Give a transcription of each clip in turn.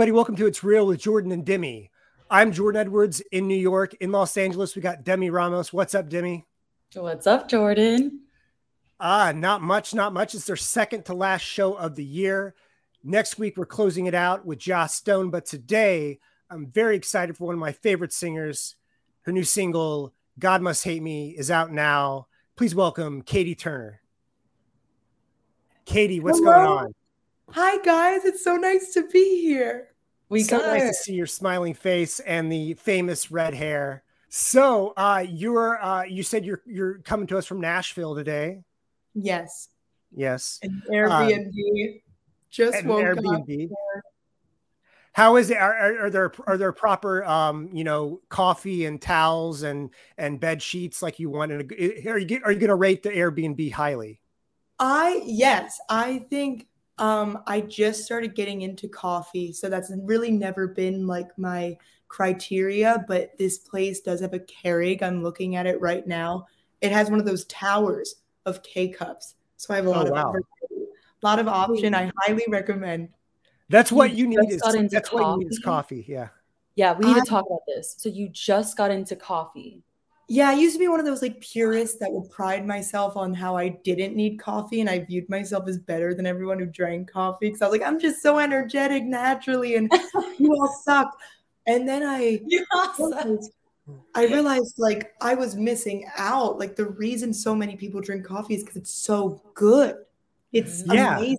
Hey, everybody, welcome to It's Real with Jordan and Demi. I'm Jordan Edwards in New York. In Los Angeles, we got Demi Ramos. What's up, Demi? What's up, Jordan? Ah, not much, not much. It's their second to last show of the year. Next week, we're closing it out with Joss Stone. But today, I'm very excited for one of my favorite singers. Her new single, God Must Hate Me, is out now. Please welcome Catie Turner. Catie, what's Hello. going on? Hi guys, it's so nice to be here. We so got nice it. to see your smiling face and the famous red hair. So, uh, you're uh, you said you're you're coming to us from Nashville today. Yes, Yes, an Airbnb. Just at an woke up. Airbnb. How is it? Are, are, are there are there proper um you know coffee and towels and and bed sheets like you want? In a, are you are you going to rate the Airbnb highly? I yes, I think um I just started getting into coffee, so that's really never been like my criteria. But this place does have a Keurig. I'm looking at it right now. It has one of those towers of K cups, so I have a lot Oh, of wow. variety, lot of option. I highly recommend. That's what you You need. Is, got into that's what you need is coffee. Yeah. Yeah, we need I- to talk about this. So you just got into coffee. Yeah, I used to be one of those like purists that would pride myself on how I didn't need coffee and I viewed myself as better than everyone who drank coffee because I was like, I'm just so energetic naturally and you all suck. And then I realized, I realized like I was missing out. Like the reason so many people drink coffee is because it's so good. It's Yeah. amazing.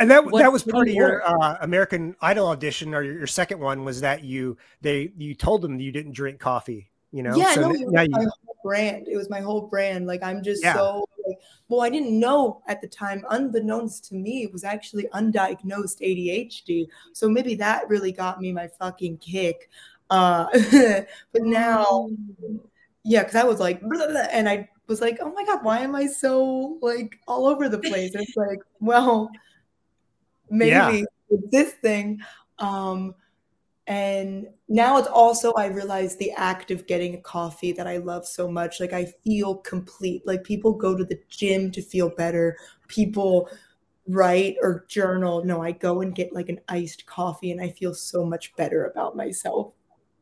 And that What- that was part of your uh, American Idol audition, or your, your second one was that you they you told them you didn't drink coffee. You know, yeah, so no, n- it was now my you whole brand. It was my whole brand. Like I'm just Yeah. so like, well, I didn't know at the time, unbeknownst to me, it was actually undiagnosed ADHD. So maybe that really got me my fucking kick. Uh, but now, yeah, because I was like, blah, blah, and I was like, oh my god, why am I so like all over the place? It's like, well, maybe Yeah. this thing. Um, and now it's also, I realize the act of getting a coffee that I love so much. Like I feel complete. Like people go to the gym to feel better. People write or journal. No, I go and get like an iced coffee and I feel so much better about myself.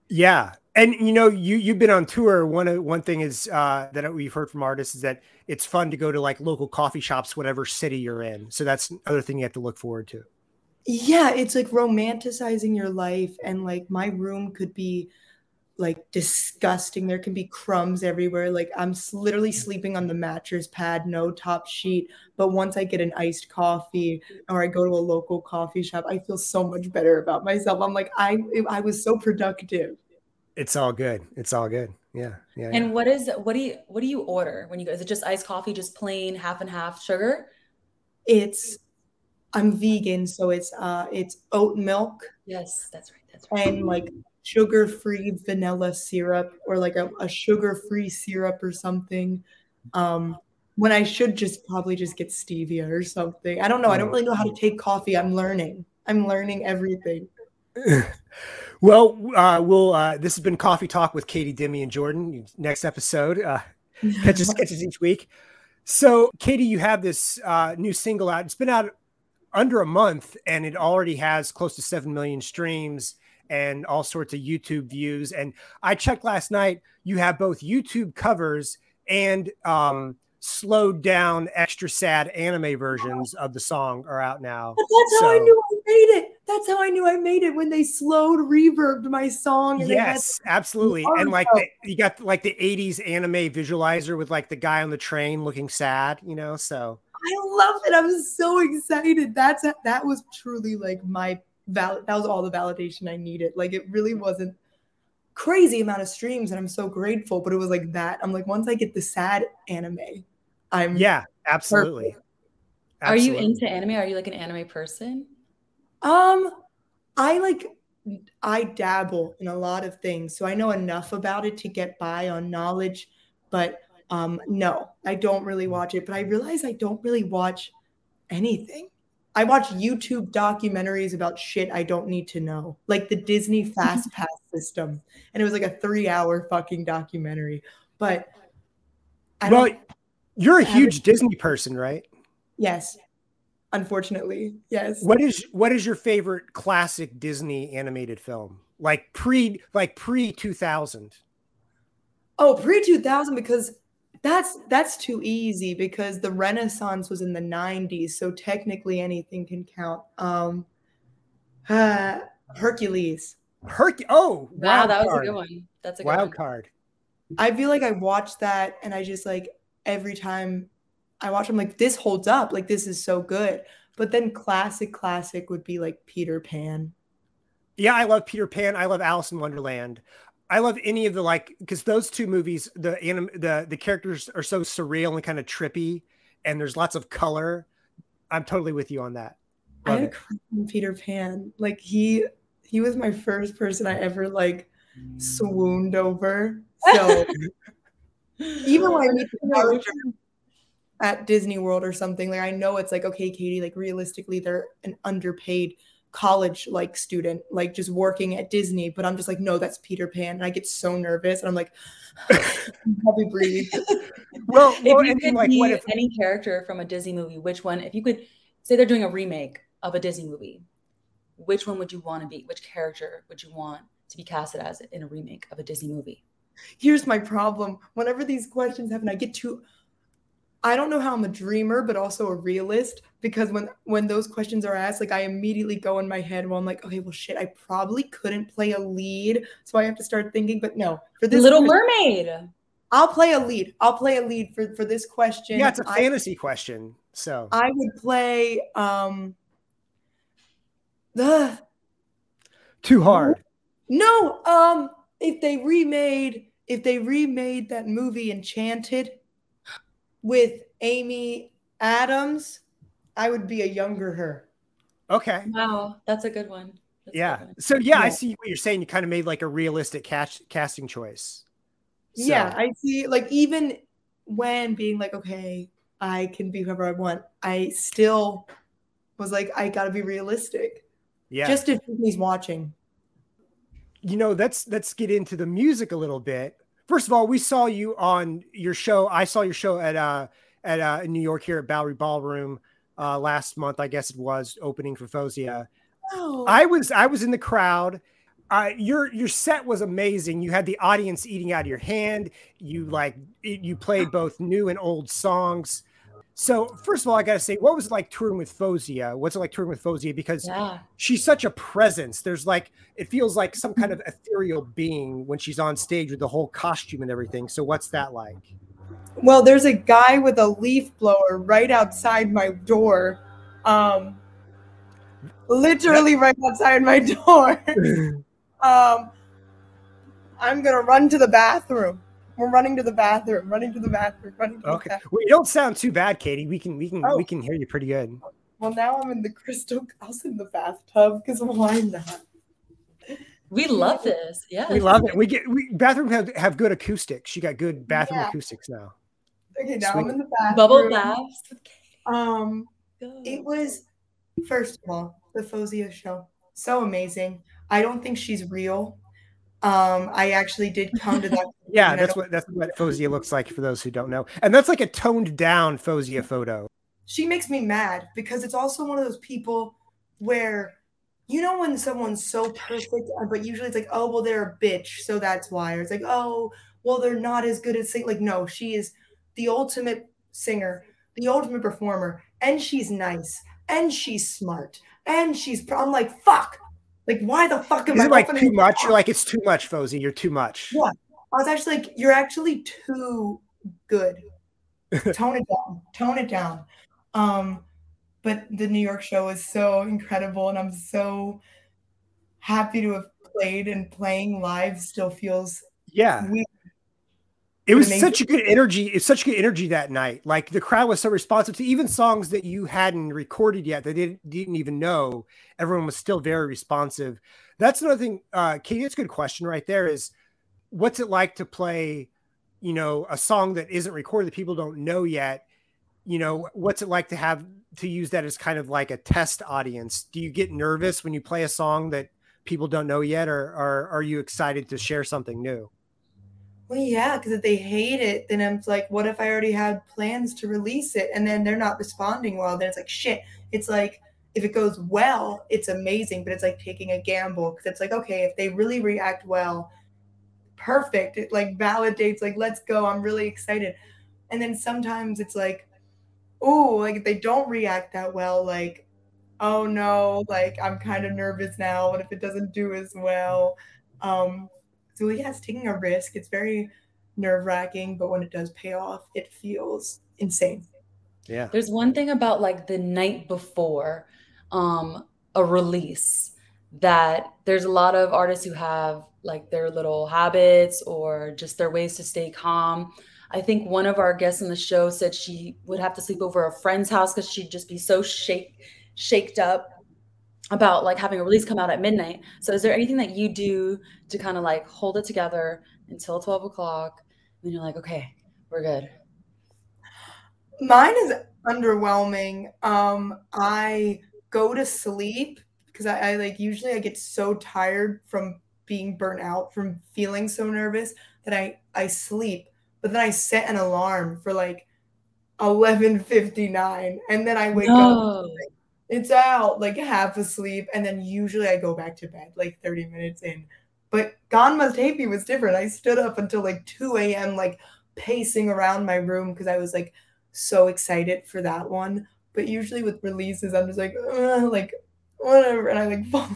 Yeah, and you know, you you've been on tour. One of one thing is uh, that we've heard from artists is that it's fun to go to like local coffee shops, whatever city you're in. So that's another thing you have to look forward to. Yeah, it's like romanticizing your life and like my room could be like disgusting. There can be crumbs everywhere. Like I'm literally sleeping on the mattress pad, no top sheet. But once I get an iced coffee or I go to a local coffee shop, I feel so much better about myself. I'm like I I was so productive. It's all good. It's all good. Yeah, yeah. yeah. And what is what do you what do you order when you go? Is it just iced coffee, just plain half and half sugar? It's I'm vegan, so it's uh it's oat milk Yes, that's right. That's right. and like sugar-free vanilla syrup or like a, a sugar-free syrup or something. Um, when I should just probably just get stevia or something. I don't know. I don't really know how to take coffee. I'm learning. I'm learning everything. well, uh, we'll. Uh, this has been Coffee Talk with Catie, Demi, and Jordan. Next episode, uh, catch us catch us each week. So, Catie, you have this uh, new single out. It's been out under a month, and it already has close to seven million streams and all sorts of YouTube views. And I checked last night. You have both YouTube covers and um, slowed down, extra sad anime versions of the song are out now. But that's how I knew I made it. That's how I knew I made it when they slowed reverbed my song. And they had- Yes, absolutely. And like the, you got like the 80s anime visualizer with like the guy on the train looking sad, you know? So I love it. I'm so excited. That's that was truly like my val. That was all the validation I needed. Like it really wasn't crazy amount of streams, and I'm so grateful. But it was like that. I'm like, once I get the sad anime, I'm yeah, absolutely. Are you into anime? Are you like an anime person? Um, I like I dabble in a lot of things, so I know enough about it to get by on knowledge. But um, no, I don't really watch it. But I realize I don't really watch anything. I watch YouTube documentaries about shit I don't need to know, like the Disney Fast Pass system, and it was like a three-hour fucking documentary. But I Well, you're a huge Disney person, right? Yes, unfortunately. Yes. What is what is your favorite classic Disney animated film? Like pre like pre 2000? Oh, pre 2000 because that's that's too easy because the Renaissance was in the 90s, so technically anything can count. Um uh, Hercules. Herc Oh, wow, that was a good one. That's a wild one. card. I feel like I watched that and I just like every time I watch, I'm like, this holds up. Like this is so good. But then classic, classic would be like Peter Pan. Yeah, I love Peter Pan. I love Alice in Wonderland. I love any of the like because those two movies, the anim, the the characters are so surreal and kind of trippy, and there's lots of color. I'm totally with you on that. Love I had Peter Pan. Like he he was my first person I ever like swooned over. So even when I meet the at Disney World or something, like I know it's like, okay, Catie, like realistically, they're an underpaid college like student, like just working at Disney. But I'm just like, no, that's Peter Pan. And I get so nervous and I'm like, probably breathe. well, if well, you could like, be if- any character from a Disney movie, which one, if you could say they're doing a remake of a Disney movie, which one would you want to be? Which character would you want to be casted as in a remake of a Disney movie? Here's my problem. Whenever these questions happen, I get too I don't know how I'm a dreamer, but also a realist because when when those questions are asked, like I immediately go in my head where I'm like, okay, well, shit, I probably couldn't play a lead, so I have to start thinking. But no, for this Little question, Mermaid, I'll play a lead. I'll play a lead for for this question. Yeah, it's a fantasy I, question, so I would play um the too hard. No, um, if they remade if they remade that movie Enchanted with Amy Adams, I would be a younger her. Okay. Wow, that's a good one. That's yeah. Good one. So yeah, yeah, I see what you're saying. You kind of made like a realistic cast- casting choice. So. Yeah, I see. Like even when being like, okay, I can be whoever I want, I still was like, I got to be realistic. Yeah. Just if he's watching. You know, let's let's get into the music a little bit first of all, we saw you on your show. I saw your show at uh at uh in New York here at Bowery Ballroom uh last month, I guess it was opening for Fozia. Oh. I was I was in the crowd. Uh, your your set was amazing. You had the audience eating out of your hand. You like you played both new and old songs. So first of all, I got to say, what was it like touring with Fozia? What's it like touring with Fozia? Because yeah. she's such a presence. There's like it feels like some kind of ethereal being when she's on stage with the whole costume and everything. So what's that like? Well, there's a guy with a leaf blower right outside my door. Um, literally right outside my door. um, I'm gonna run to the bathroom. We're running to the bathroom, running to the bathroom, running to okay. the bathroom. Well, you don't sound too bad, Catie. We can we can oh. we can hear you pretty good. Well, now I'm in the crystal house in the bathtub because why not? We love this. Yeah. We love it. We get we bathrooms have, have good acoustics. You got good bathroom yeah. acoustics now. Okay, now Sweet. I'm in the bathroom. Bubble baths. Um it was first of all, the Fozia show. So amazing. I don't think she's real. Um, I actually did come to that. yeah, that's what that's what Fozia looks like for those who don't know, and that's like a toned down Fozia photo. She makes me mad because it's also one of those people where you know when someone's so perfect, uh, but usually it's like, oh well, they're a bitch, so that's why. Or it's like, oh well, they're not as good as singing. Like, no, she is the ultimate singer, the ultimate performer, and she's nice, and she's smart, and she's. I'm like, fuck. Like, why the fuck am Is I like too much? You're like, it's too much, Fozy. You're too much. Yeah. I was actually like, you're actually too good. Tone it down. Tone it down. Um, but the New York show is so incredible, and I'm so happy to have played and playing live still feels yeah weird it was such a good energy. It's such good energy that night. Like the crowd was so responsive to even songs that you hadn't recorded yet that they didn't, didn't even know. Everyone was still very responsive. That's another thing, uh, Catie. That's a good question right there. Is what's it like to play, you know, a song that isn't recorded that people don't know yet? You know, what's it like to have to use that as kind of like a test audience? Do you get nervous when you play a song that people don't know yet, or, or are you excited to share something new? Well, yeah, because if they hate it, then I'm like, what if I already had plans to release it and then they're not responding well? Then it's like, shit. It's like, if it goes well, it's amazing, but it's like taking a gamble because it's like, okay, if they really react well, perfect. It like validates, like, let's go. I'm really excited. And then sometimes it's like, oh, like if they don't react that well, like, oh no, like I'm kind of nervous now. What if it doesn't do as well? Um, so yeah, it's taking a risk. It's very nerve wracking, but when it does pay off, it feels insane. Yeah. There's one thing about like the night before um, a release that there's a lot of artists who have like their little habits or just their ways to stay calm. I think one of our guests on the show said she would have to sleep over a friend's house because she'd just be so shake, shaked up about like having a release come out at midnight. So is there anything that you do to kind of like hold it together until 12 o'clock? And you're like, okay, we're good. Mine is underwhelming. Um, I go to sleep because I, I like usually I get so tired from being burnt out from feeling so nervous that I I sleep. But then I set an alarm for like 11:59 and then I wake no. up it's out like half asleep and then usually i go back to bed like 30 minutes in but god must hate me was different i stood up until like 2 a.m like pacing around my room because i was like so excited for that one but usually with releases i'm just like like whatever and i like fall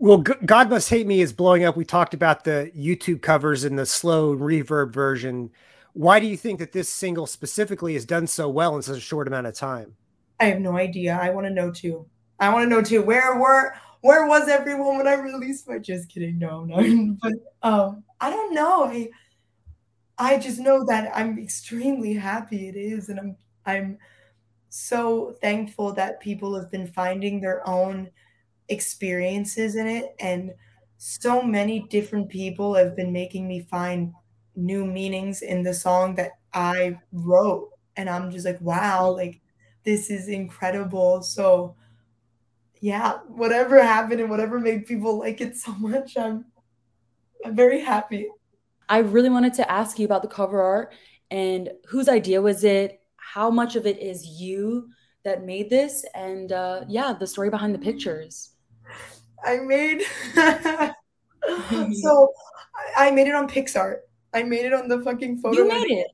well, God Must Hate Me is blowing up. We talked about the YouTube covers and the slow reverb version. Why do you think that this single specifically has done so well in such a short amount of time? I have no idea. I want to know too. I want to know too. Where were where was everyone when I released my? Just kidding. No, no. but um, I don't know. I I just know that I'm extremely happy it is, and I'm I'm so thankful that people have been finding their own experiences in it, and so many different people have been making me find new meanings in the song that I wrote, and I'm just like, wow, like this is incredible. So yeah, whatever happened and whatever made people like it so much, I'm I'm very happy. I really wanted to ask you about the cover art and whose idea was it? How much of it is you that made this? And uh, yeah, the story behind the pictures. I made so I made it on PicsArt. I made it on the fucking photo. You made it.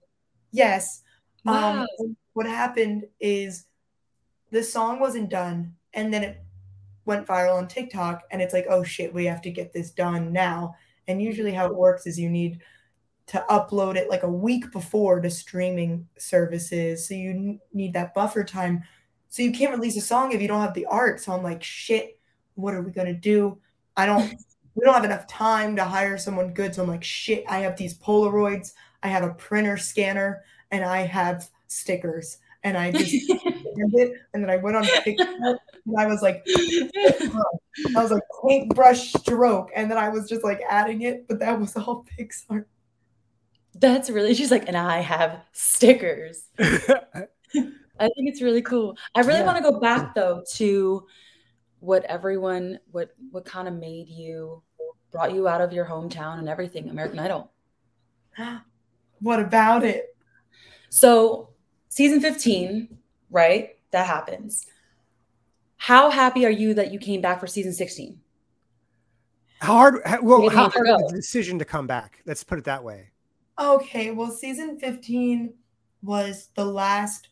Yes. Wow. Um, what happened is the song wasn't done and then it went viral on TikTok and it's like, oh shit, we have to get this done now. And usually how it works is you need to upload it like a week before to streaming services. So you need that buffer time. So you can't release a song if you don't have the art. So I'm like, shit, what are we gonna do? I don't we don't have enough time to hire someone good. So I'm like, shit, I have these Polaroids, I have a printer scanner, and I have stickers and I just it and then I went on TikTok and I was like I was like paintbrush stroke and then I was just like adding it but that was all PicsArt. That's really she's like and I have stickers. I think it's really cool. I really yeah. want to go back though to what everyone what what kind of made you brought you out of your hometown and everything American Idol. What about it? So season 15, right? That happens. How happy are you that you came back for season 16? How hard? Well, how hard was the decision to come back? Let's put it that way. Okay, well, season 15 was the last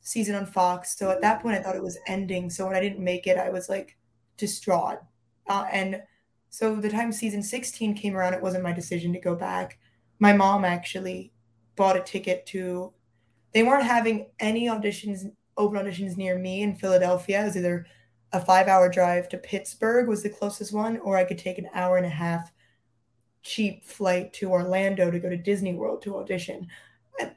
season on Fox. So at that point, I thought it was ending. So when I didn't make it, I was like distraught. Uh, and so the time season 16 came around, it wasn't my decision to go back. My mom actually bought a ticket to they weren't having any auditions, open auditions near me in Philadelphia. It was either a five hour drive to Pittsburgh was the closest one, or I could take an hour and a half cheap flight to Orlando to go to Disney World to audition.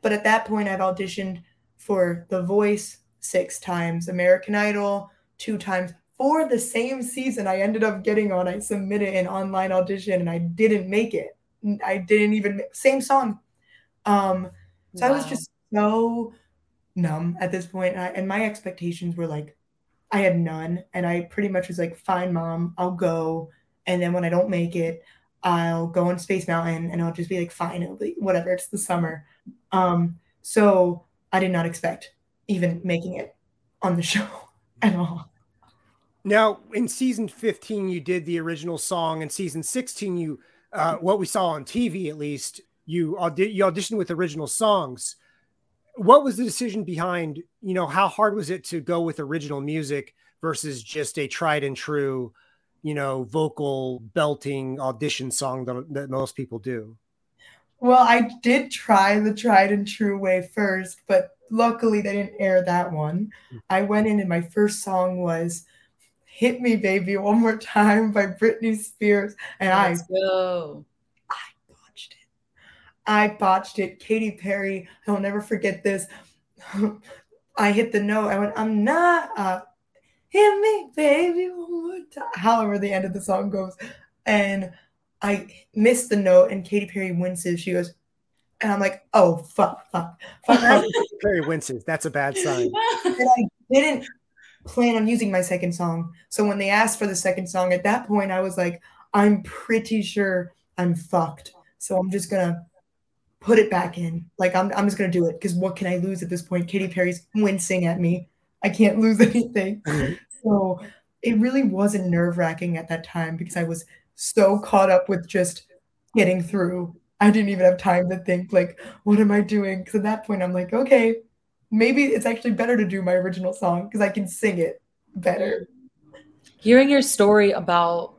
But at that point, I've auditioned for The Voice six times, American Idol two times. For the same season, I ended up getting on. I submitted an online audition and I didn't make it. I didn't even same song. Um, so wow. I was just so numb at this point, and, I, and my expectations were like, I had none, and I pretty much was like, "Fine, mom, I'll go." And then when I don't make it, I'll go on Space Mountain and I'll just be like, fine, it'll be whatever, it's the summer. Um, so I did not expect even making it on the show at all. Now, in season 15, you did the original song. In season 16, you uh, what we saw on TV at least, you audi- you auditioned with original songs. What was the decision behind, you know, how hard was it to go with original music versus just a tried and true, you know, vocal belting audition song that, that most people do? Well, I did try the tried and true way first, but luckily they didn't air that one. Hmm. I went in and my first song was Hit Me Baby One More Time by Britney Spears. And Let's I go. I botched it. I. Katy Perry, I'll never forget this. I hit the note. I went, I'm not uh, hit me, baby, one more time. However, the end of the song goes. And I missed the note, and Katy Perry winces. She goes, and I'm like, oh fuck, fuck, fuck. Perry winces. That's a bad sign. and I didn't plan on using my second song. So when they asked for the second song, at that point, I was like, I'm pretty sure I'm fucked. So I'm just gonna put it back in. Like I'm, I'm just gonna do it because what can I lose at this point? Katy Perry's wincing at me. I can't lose anything. Mm-hmm. so it really wasn't nerve wracking at that time because I was so caught up with just getting through. I didn't even have time to think like, what am I doing? Because at that point, I'm like, okay, maybe it's actually better to do my original song because I can sing it better. Hearing your story about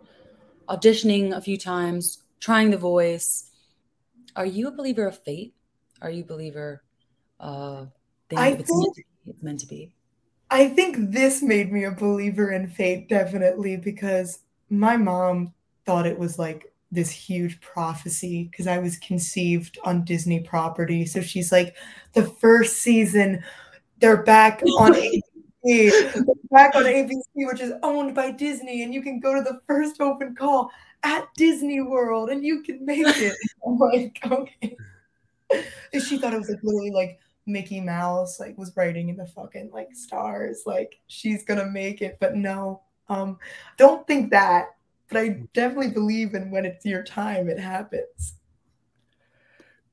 auditioning a few times, trying the voice, are you a believer of fate? Are you a believer uh I think, it's, meant be, it's meant to be? I think this made me a believer in fate, definitely, because my mom thought it was like this huge prophecy because I was conceived on Disney property. So she's like, the first season, they're back on ABC, back on ABC, which is owned by Disney, and you can go to the first open call at Disney World and you can make it. I'm like, okay. And she thought it was like literally like Mickey Mouse, like was writing in the fucking like stars, like she's gonna make it, but no. Um, don't think that but I definitely believe in when it's your time, it happens.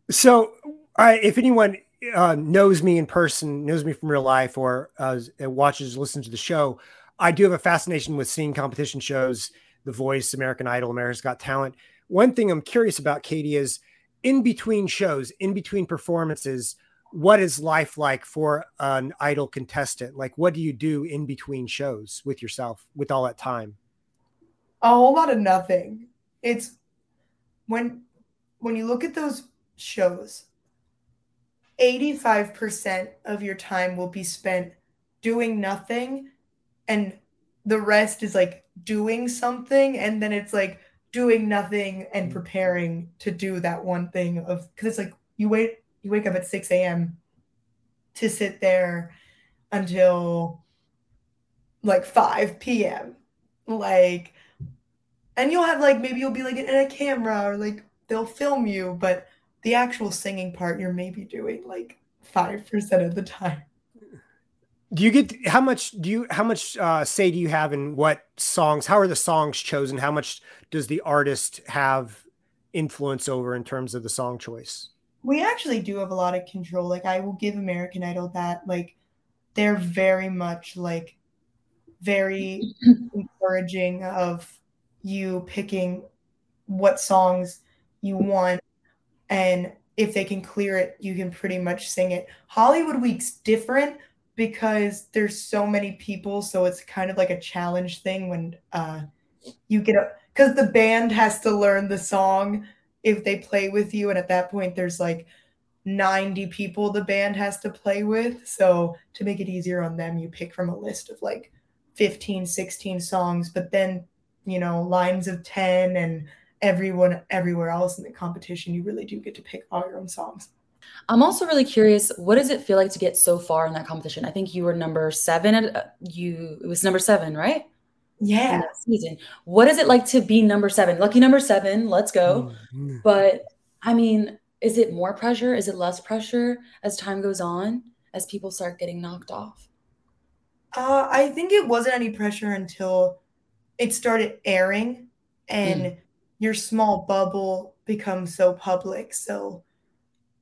So, I, if anyone uh, knows me in person, knows me from real life, or uh, watches, listens to the show, I do have a fascination with seeing competition shows, The Voice, American Idol, America's Got Talent. One thing I'm curious about, Catie, is in between shows, in between performances, what is life like for an idol contestant? Like, what do you do in between shows with yourself with all that time? a whole lot of nothing. It's when when you look at those shows, 85% of your time will be spent doing nothing and the rest is like doing something and then it's like doing nothing and mm. preparing to do that one thing of because it's like you wait you wake up at 6 a.m to sit there until like 5 p.m like and you'll have like maybe you'll be like in a camera or like they'll film you, but the actual singing part you're maybe doing like five percent of the time. Do you get how much do you how much uh, say do you have in what songs? How are the songs chosen? How much does the artist have influence over in terms of the song choice? We actually do have a lot of control. Like I will give American Idol that like they're very much like very encouraging of you picking what songs you want and if they can clear it you can pretty much sing it hollywood week's different because there's so many people so it's kind of like a challenge thing when uh you get up because the band has to learn the song if they play with you and at that point there's like 90 people the band has to play with so to make it easier on them you pick from a list of like 15 16 songs but then you know, lines of 10 and everyone everywhere else in the competition, you really do get to pick all your own songs. I'm also really curious, what does it feel like to get so far in that competition? I think you were number seven at uh, you it was number seven, right? Yeah. season. What is it like to be number seven? Lucky number seven, let's go. Mm-hmm. But I mean, is it more pressure? Is it less pressure as time goes on, as people start getting knocked off? Uh, I think it wasn't any pressure until it started airing and mm. your small bubble becomes so public. So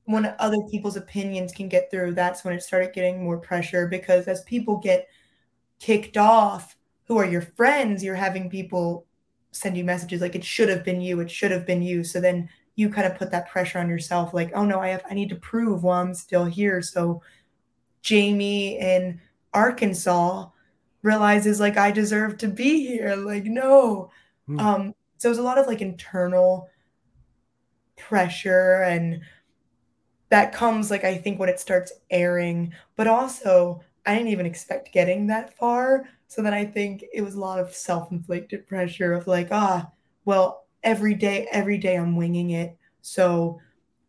when other people's opinions can get through, that's when it started getting more pressure because as people get kicked off, who are your friends, you're having people send you messages like it should have been you, it should have been you. So then you kind of put that pressure on yourself, like, oh no, I have I need to prove while I'm still here. So Jamie in Arkansas realizes like I deserve to be here. Like, no. Mm. Um, so there's a lot of like internal pressure and that comes like I think when it starts airing, but also I didn't even expect getting that far. So then I think it was a lot of self-inflicted pressure of like, ah, well, every day, every day I'm winging it. So,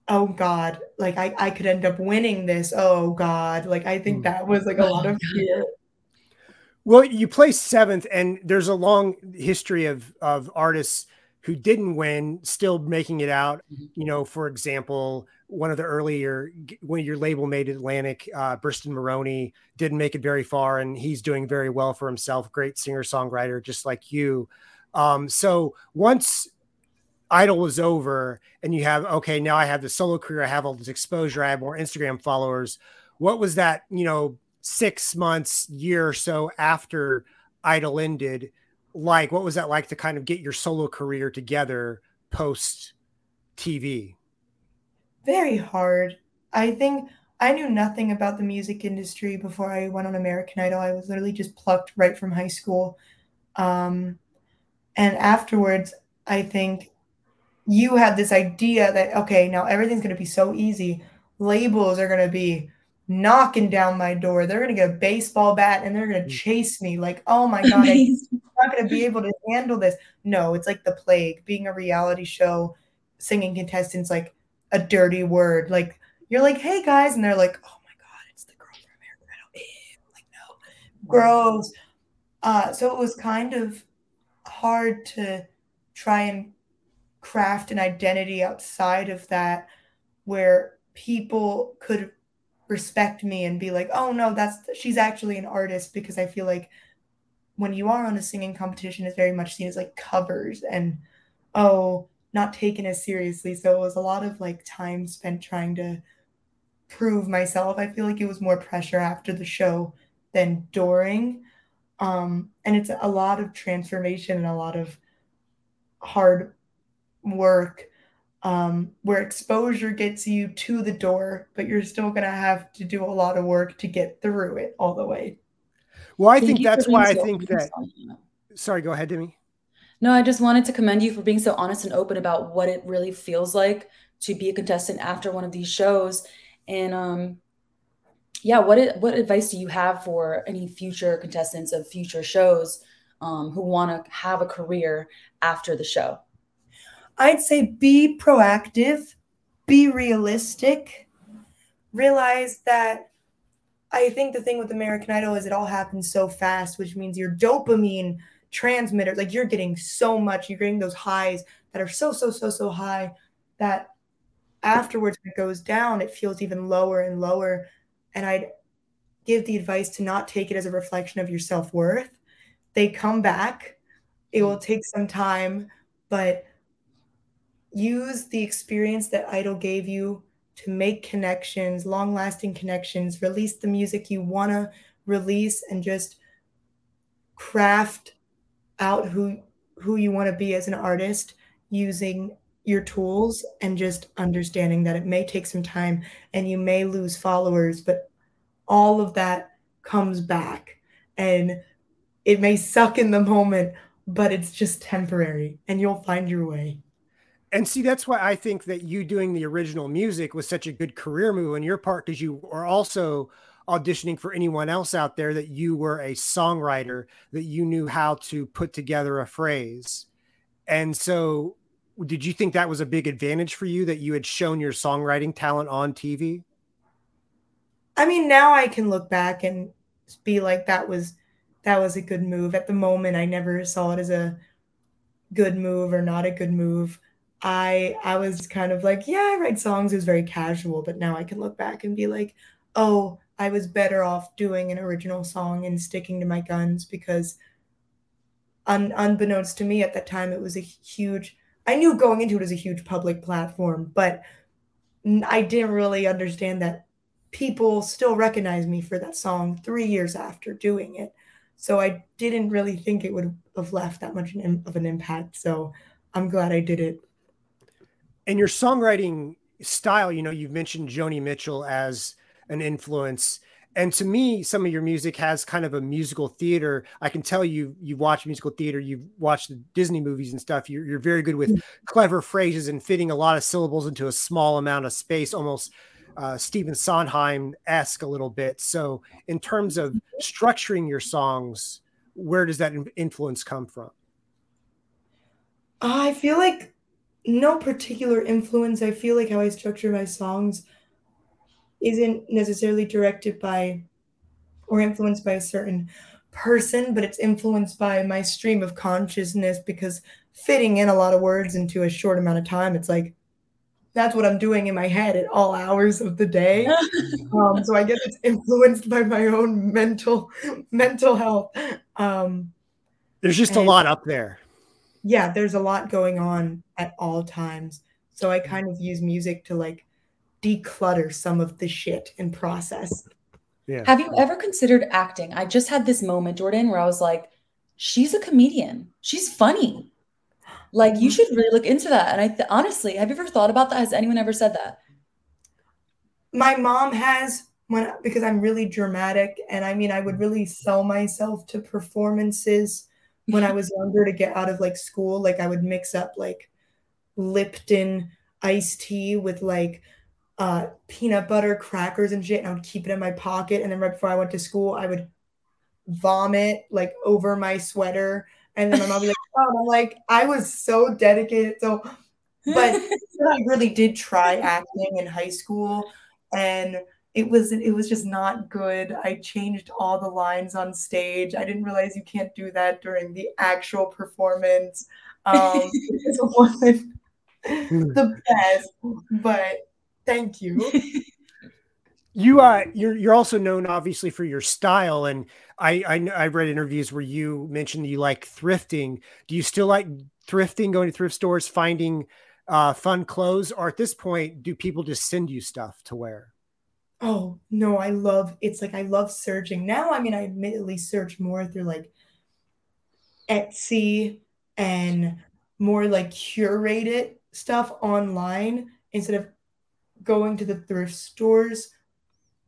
oh God, like I, I could end up winning this. Oh God. Like I think hmm. that was like a lot of fear. Well, you placed seventh, and there's a long history of of artists who didn't win still making it out. Mm-hmm. You know, for example, one of the earlier when your label made Atlantic, uh, Briston Maroney didn't make it very far, and he's doing very well for himself. Great singer songwriter, just like you. Um, so once Idol was over, and you have okay, now I have the solo career, I have all this exposure, I have more Instagram followers. What was that? You know, six months, year or so after Idol ended, like what was that like to kind of get your solo career together post TV? Very hard. I think I knew nothing about the music industry before I went on American Idol. I was literally just plucked right from high school. Um, and afterwards, I think you had this idea that, okay, now everything's going to be so easy. Labels are going to be knocking down my door. They're going to get a baseball bat and they're going to mm. chase me like, oh my God, I'm not going to be able to handle this. No, it's like the plague. Being a reality show, singing contestants like a dirty word. Like, you're like, hey guys. And they're like, oh my God, it's the girl from American Idol. Ew. Like, no, gross. Uh, so it was kind of hard to try and craft an identity outside of that where people could respect me and be like, oh no, that's she's actually an artist because I feel like when you are on a singing competition, it's very much seen as like covers and oh, not taken as seriously. So it was a lot of like time spent trying to prove myself. I feel like it was more pressure after the show than during. Um, and it's a lot of transformation and a lot of hard work um, where exposure gets you to the door, but you're still going to have to do a lot of work to get through it all the way. Well, I Thank think that's why I think that. Sorry, go ahead, Demi. No, I just wanted to commend you for being so honest and open about what it really feels like to be a contestant after one of these shows. And um, yeah, what what advice do you have for any future contestants of future shows um, who want to have a career after the show? I'd say be proactive, be realistic, realize that I think the thing with American Idol is it all happens so fast, which means your dopamine transmitter, like you're getting so much, you're getting those highs that are so, so, so, so high that afterwards when it goes down, it feels even lower and lower. And I'd give the advice to not take it as a reflection of your self worth. They come back, it will mm-hmm. take some time, but use the experience that Idol gave you to make connections, long lasting connections, release the music you want to release, and just craft out who who you want to be as an artist using your tools and just understanding that it may take some time and you may lose followers but all of that comes back and it may suck in the moment but it's just temporary and you'll find your way. And see that's why i think that you doing the original music was such a good career move on your part because you are also auditioning for anyone else out there that you were a songwriter that you knew how to put together a phrase. And so did you think that was a big advantage for you that you had shown your songwriting talent on tv i mean now i can look back and be like that was that was a good move. At the moment i never saw it as a good move or not a good move. I I was kind of like, yeah, I write songs. It was very casual, but now I can look back and be like, oh, I was better off doing an original song and sticking to my guns because un, unbeknownst to me at that time, it was a huge I knew going into it as a huge public platform, but I didn't really understand that people still recognize me for that song three years after doing it. So I didn't really think it would have left that much of an impact. So I'm glad I did it. And your songwriting style, you know, you've mentioned Joni Mitchell as an influence. And to me, some of your music has kind of a musical theater. I can tell you, you watch musical theater, you've watched the Disney movies and stuff. You're, you're very good with mm. clever phrases and fitting a lot of syllables into a small amount of space, almost uh, Stephen Sondheim esque a little bit. So, in terms of structuring your songs, where does that influence come from? I feel like no particular influence. I feel like how I structure my songs isn't necessarily directed by or influenced by a certain person, but it's influenced by my stream of consciousness because fitting in a lot of words into a short amount of time, it's like that's what I'm doing in my head at all hours of the day. um, so I guess it's influenced by my own mental mental health. Um, there's just a lot up there. Yeah, there's a lot going on at all times. So I kind of use music to like declutter some of the shit and process. Yeah. Have you ever considered acting? I just had this moment, Jordan, where I was like, she's a comedian. She's funny. Like you should really look into that. And I th- honestly, have you ever thought about that? Has anyone ever said that? My mom has when because I'm really dramatic and I mean I would really sell myself to performances when I was younger to get out of like school. Like I would mix up like Lipton iced tea with like uh peanut butter crackers and shit and I would keep it in my pocket and then right before I went to school I would vomit like over my sweater and then my mom would be like, oh, I'm like, I was so dedicated. So, but I really did try acting in high school and it was it was just not good. I changed all the lines on stage. I didn't realize you can't do that during the actual performance. Um, it wasn't the best, but thank you. you uh you're you're also known obviously for your style and I, I I read interviews where you mentioned you like thrifting. Do you still like thrifting, going to thrift stores, finding uh, fun clothes, or at this point, do people just send you stuff to wear? Oh no, I love it's like I love searching now. I mean, I admittedly search more through like Etsy and more like curated stuff online instead of going to the thrift stores.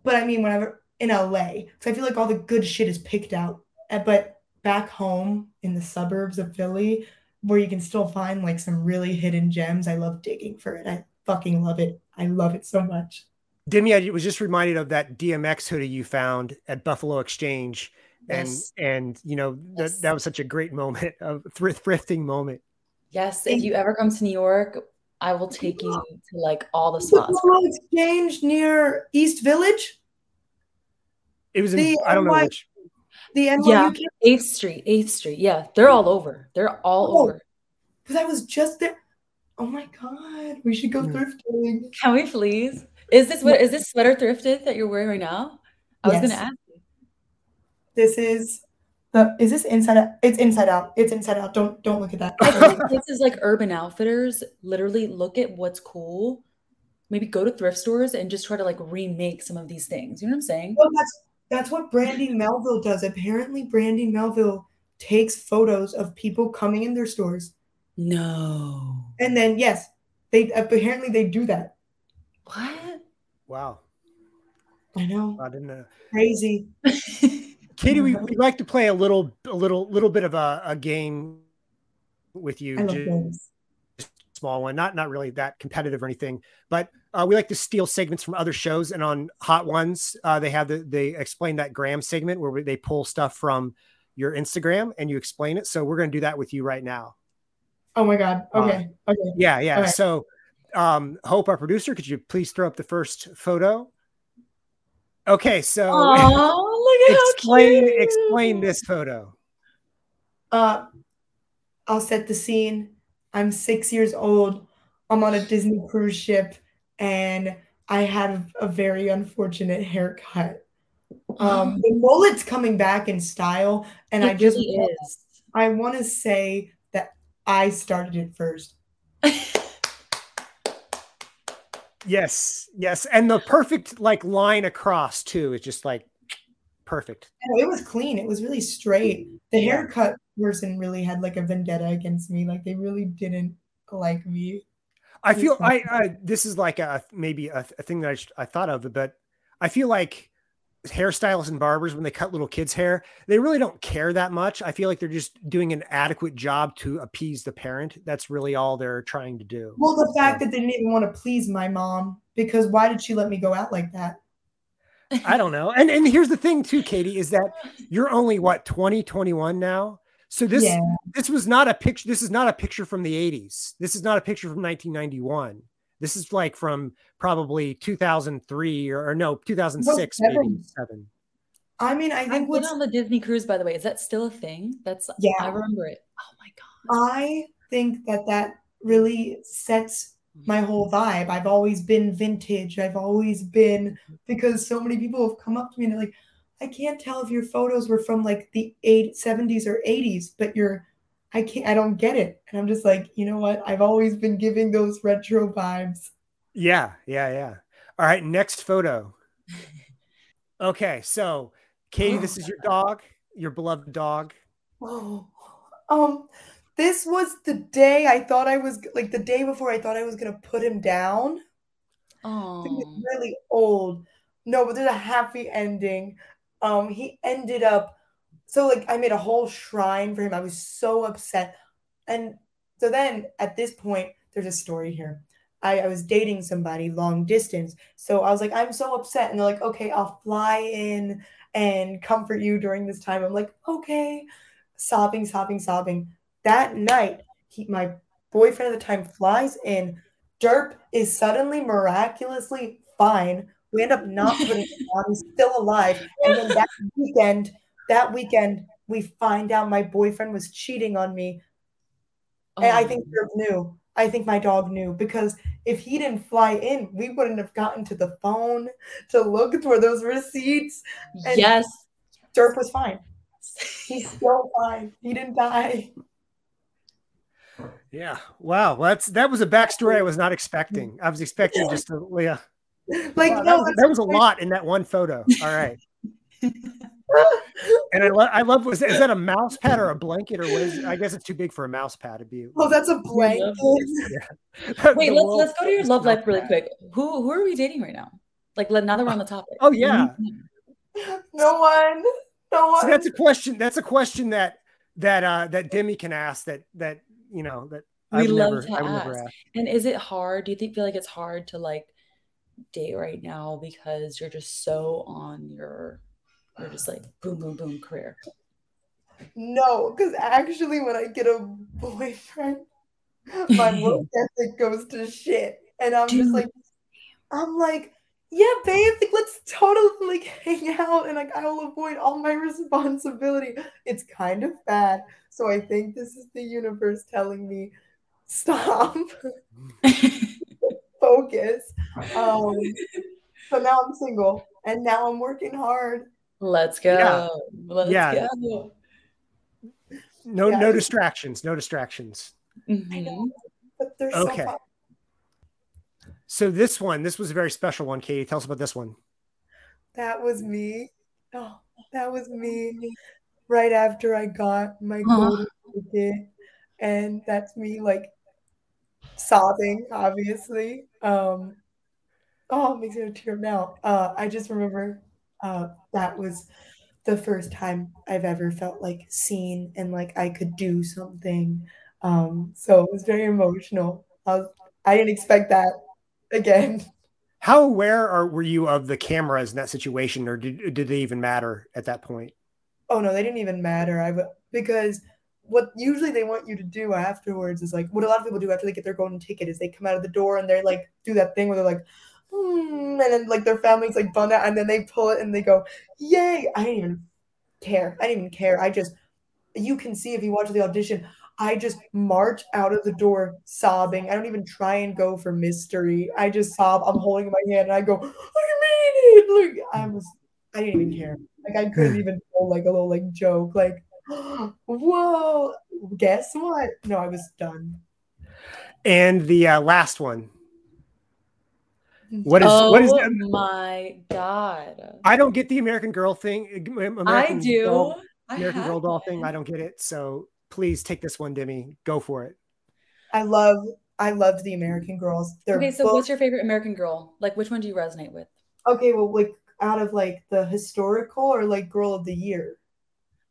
But I mean, whenever in LA because I feel like all the good shit is picked out. Eh, but back home in the suburbs of Philly, where you can still find like some really hidden gems, I love digging for it. I fucking love it. I love it so much. Demi, I was just reminded of that DMX hoodie you found at Buffalo Exchange. Yes. And and you know yes. that, that was such a great moment, a thrifting moment. Yes, if you ever come to New York, I will take you to like all the spots. Buffalo Exchange near East Village. It was in, the I don't NY, know which. The NYU yeah, Eighth Street, Eighth Street. Yeah, they're all over. They're all oh, over. Because I was just there. Oh my god, we should go mm. thrifting. Can we please? Is this what is this sweater thrifted that you're wearing right now? I yes. was gonna ask you. This is the is this inside out? It's inside out. It's inside out. Don't don't look at that. I think this is like Urban Outfitters. Literally look at what's cool. Maybe go to thrift stores and just try to like remake some of these things. You know what I'm saying? Well, that's that's what Brandy Melville does. Apparently, Brandy Melville takes photos of people coming in their stores. No. And then yes, they apparently they do that. What? Wow. I know. I didn't know. Crazy. Catie, we, would like to play a little, a little, little bit of a, a game with you. Love games small one, not not really that competitive or anything. But uh, we like to steal segments from other shows, and on Hot Ones, uh, they have the they explain that Gram segment where they pull stuff from your Instagram and you explain it. So we're going to do that with you right now. Oh my god! Okay, uh, okay. Yeah, yeah. Right. So, um, Hope, our producer, could you please throw up the first photo? Okay, so Aww, explain explain this photo. Uh, I'll set the scene. I'm six years old. I'm on a Disney cruise ship and I have a very unfortunate haircut. Um, the mullet's coming back in style, and it I just really is. I want to say that I started it first. yes, yes, and the perfect like line across too is just like perfect. it was clean. It was really straight. The haircut person really had like a vendetta against me. Like they really didn't like me. I feel I, I this is like a maybe a, a thing that I, I thought of, but I feel like hairstylists and barbers when they cut little kids' hair, they really don't care that much. I feel like they're just doing an adequate job to appease the parent. That's really all they're trying to do. Well, the fact so. that they didn't even want to please my mom because why did she let me go out like that? I don't know. And and here's the thing too, Catie, is that you're only what 20, 21 now. So this yeah. this was not a picture. This is not a picture from the 80s. This is not a picture from 1991. This is like from probably 2003 or, or no 2006 maybe seven. I mean, I think what's on the Disney cruise, by the way, is that still a thing? That's yeah, I remember it. Oh my god! I think that that really sets my whole vibe. I've always been vintage. I've always been because so many people have come up to me and they're like, I can't tell if your photos were from like the eight, 70s or 80s, but you're I can't I don't get it. And I'm just like, you know what? I've always been giving those retro vibes. Yeah, yeah, yeah. All right, next photo. Okay, so Catie, this is your dog, your beloved dog. Oh, um, this was the day I thought I was like the day before I thought I was gonna put him down. Oh, really old. No, but there's a happy ending. Um, he ended up so like I made a whole shrine for him. I was so upset. And so then at this point, there's a story here. I, I was dating somebody long distance. So I was like, I'm so upset. And they're like, okay, I'll fly in and comfort you during this time. I'm like, okay. Sobbing, sobbing, sobbing. That night, he, my boyfriend at the time flies in. Derp is suddenly miraculously fine. We end up not putting him on. He's still alive. And then that weekend, that weekend, we find out my boyfriend was cheating on me. Oh. And I oh. think Derp knew. I think my dog knew because if he didn't fly in, we wouldn't have gotten to the phone to look for those receipts. And yes. Derp was fine. He's still fine. He didn't die. Yeah. Wow. Well, that's that was a backstory I was not expecting. I was expecting just a yeah. Like wow, no, that was, that was a lot in that one photo. All right. and I, lo- I love was is that a mouse pad or a blanket or what is it? I guess it's too big for a mouse pad to be. Oh, that's a blanket. Yeah. Wait, let's let's go to your love life really quick. Who who are we dating right now? Like now that we're on the topic. Oh yeah. No one. No one. So that's a question. That's a question that that uh that Demi can ask that that you know that we I've love never, to I've ask. And is it hard? Do you think feel like it's hard to like date right now because you're just so on your or just like boom, boom, boom career? No, because actually, when I get a boyfriend, my work ethic goes to shit, and I'm Dude. just like, I'm like, yeah, babe, like, let's totally like hang out, and like I will avoid all my responsibility. It's kind of bad, so I think this is the universe telling me, stop, focus. Um, so now I'm single, and now I'm working hard Let's go. Yeah. Let's yeah. go. No, yeah. no distractions. No distractions. Mm-hmm. okay. So, so this one, this was a very special one, Catie. Tell us about this one. That was me. Oh, that was me. Right after I got my golden ticket, and that's me like sobbing, obviously. Um, oh, it makes me a tear now. Uh, I just remember uh, that was the first time I've ever felt like seen and like I could do something. Um, so it was very emotional. I, was, I didn't expect that again. How aware are were you of the cameras in that situation, or did did they even matter at that point? Oh no, they didn't even matter. I because what usually they want you to do afterwards is like what a lot of people do after they get their golden ticket is they come out of the door and they're like do that thing where they're like hmm, and then like their families like bummed out, and then they pull it and they go, "Yay!" I didn't even care. I didn't even care. I just, you can see if you watch the audition, I just march out of the door sobbing. I don't even try and go for mystery. I just sob. I'm holding my hand and I go, I made it. Look, I was, I didn't even care. Like I couldn't even pull like a little like joke. Like, whoa, guess what? No, I was done. And the uh, last one. What is oh what is oh my god? I don't get the American Girl thing. Eh, American I do. Girl, American Girl doll thing. I don't get it. So please take this one, Demi. Go for it. I love I loved the American Girls. They're okay, so both... what's your favorite American Girl? Like which one do you resonate with? Okay, well like out of like the historical or like girl of the year?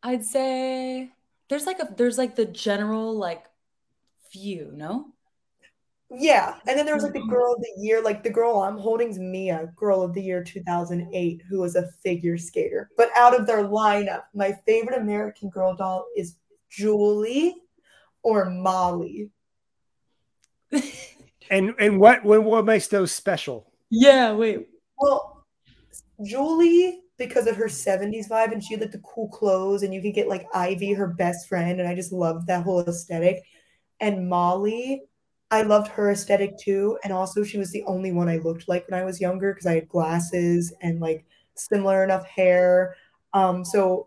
I'd say there's like a there's like the general like few, no? Yeah, and then there was like the mm-hmm. girl of the year, like the girl I'm holding is Mia, girl of the year 2008, who was a figure skater. But out of their lineup, my favorite American Girl doll is Julie or Molly. and and what, what what makes those special? Yeah, wait. Well, Julie because of her 70s vibe and she had like the cool clothes and you could get like Ivy, her best friend, and I just loved that whole aesthetic. And Molly, I loved her aesthetic too. And also she was the only one I looked like when I was younger because I had glasses and like similar enough hair. Um, so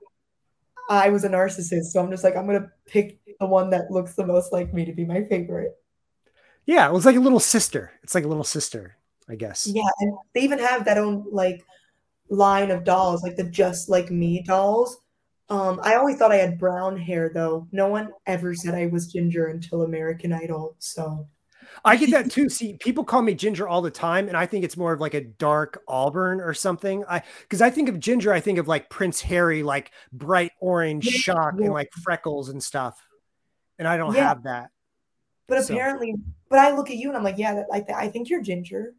I was a narcissist. So I'm just like, I'm gonna pick the one that looks the most like me to be my favorite. Yeah, it was like a little sister. It's like a little sister, I guess. Yeah, and they even have that own like line of dolls, like the just like me dolls. Um, I always thought I had brown hair though. No one ever said I was ginger until American Idol. So I get that too. See, people call me ginger all the time, and I think it's more of like a dark auburn or something. I because I think of ginger, I think of like Prince Harry, like bright orange shock yeah. and like freckles and stuff. And I don't yeah. have that. But so. apparently, but I look at you and I'm like, yeah, that, like that. I think you're ginger.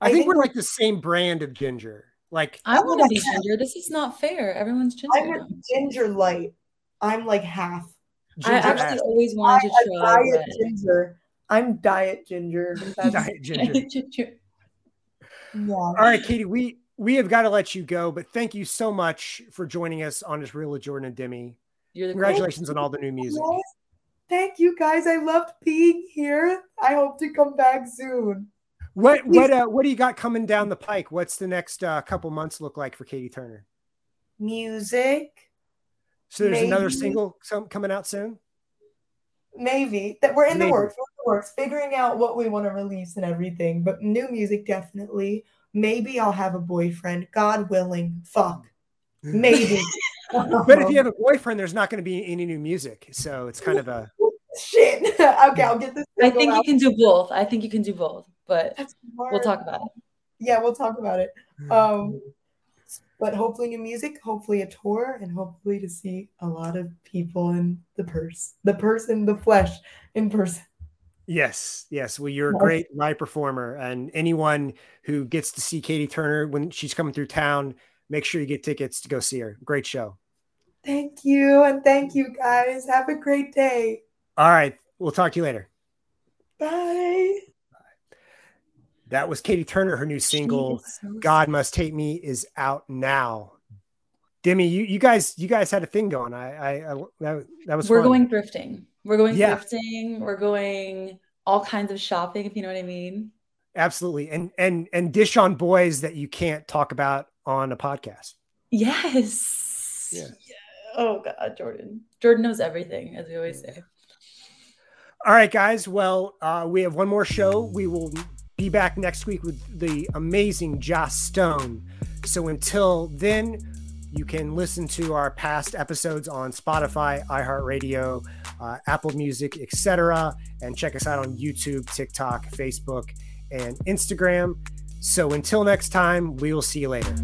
I, I think, think, we're like the same brand of ginger. Like I want to be ginger. This is not fair. Everyone's ginger. I'm ginger light. I'm like half. Ginger I actually always wanted I, to try diet ginger. I'm diet ginger. diet ginger. yeah. All right, Catie, we we have got to let you go, but thank you so much for joining us on this Real with Jordan and Demi. Congratulations on all the new music. Thank you guys. I loved being here. I hope to come back soon. What what uh, what do you got coming down the pike? What's the next uh, couple months look like for Catie Turner? Music. So there's maybe. another single some, coming out soon. Maybe that we're in maybe. the works. We're works, figuring out what we want to release and everything. But new music definitely. Maybe I'll have a boyfriend. God willing. Fuck. Maybe. but if you have a boyfriend, there's not going to be any new music. So it's kind of a shit. okay, I'll get this. I think out. you can do both. I think you can do both but we'll talk about it. Yeah, we'll talk about it. Um, but hopefully new music, hopefully a tour, and hopefully to see a lot of people in the purse, the person, the flesh in person. Yes, yes. Well, you're a great live performer, and anyone who gets to see Catie Turner when she's coming through town, make sure you get tickets to go see her. Great show. Thank you, and thank you guys. Have a great day. All right, we'll talk to you later. Bye. That was Catie Turner. Her new single, so "God Must Hate Me," is out now. Demi, you, you guys, you guys had a thing going. I, I, I that, that was. We're fun. going thrifting. We're going yeah. thrifting. We're going all kinds of shopping, if you know what I mean. Absolutely, and and and dish on boys that you can't talk about on a podcast. Yes. Yeah. yeah. Oh God, Jordan. Jordan knows everything, as we always say. All right, guys. Well, uh, we have one more show. We will be back next week with the amazing Joss Stone. So until then, you can listen to our past episodes on Spotify, iHeartRadio, uh, Apple Music, etc., and check us out on YouTube, TikTok, Facebook, and Instagram. So until next time, we will see you later.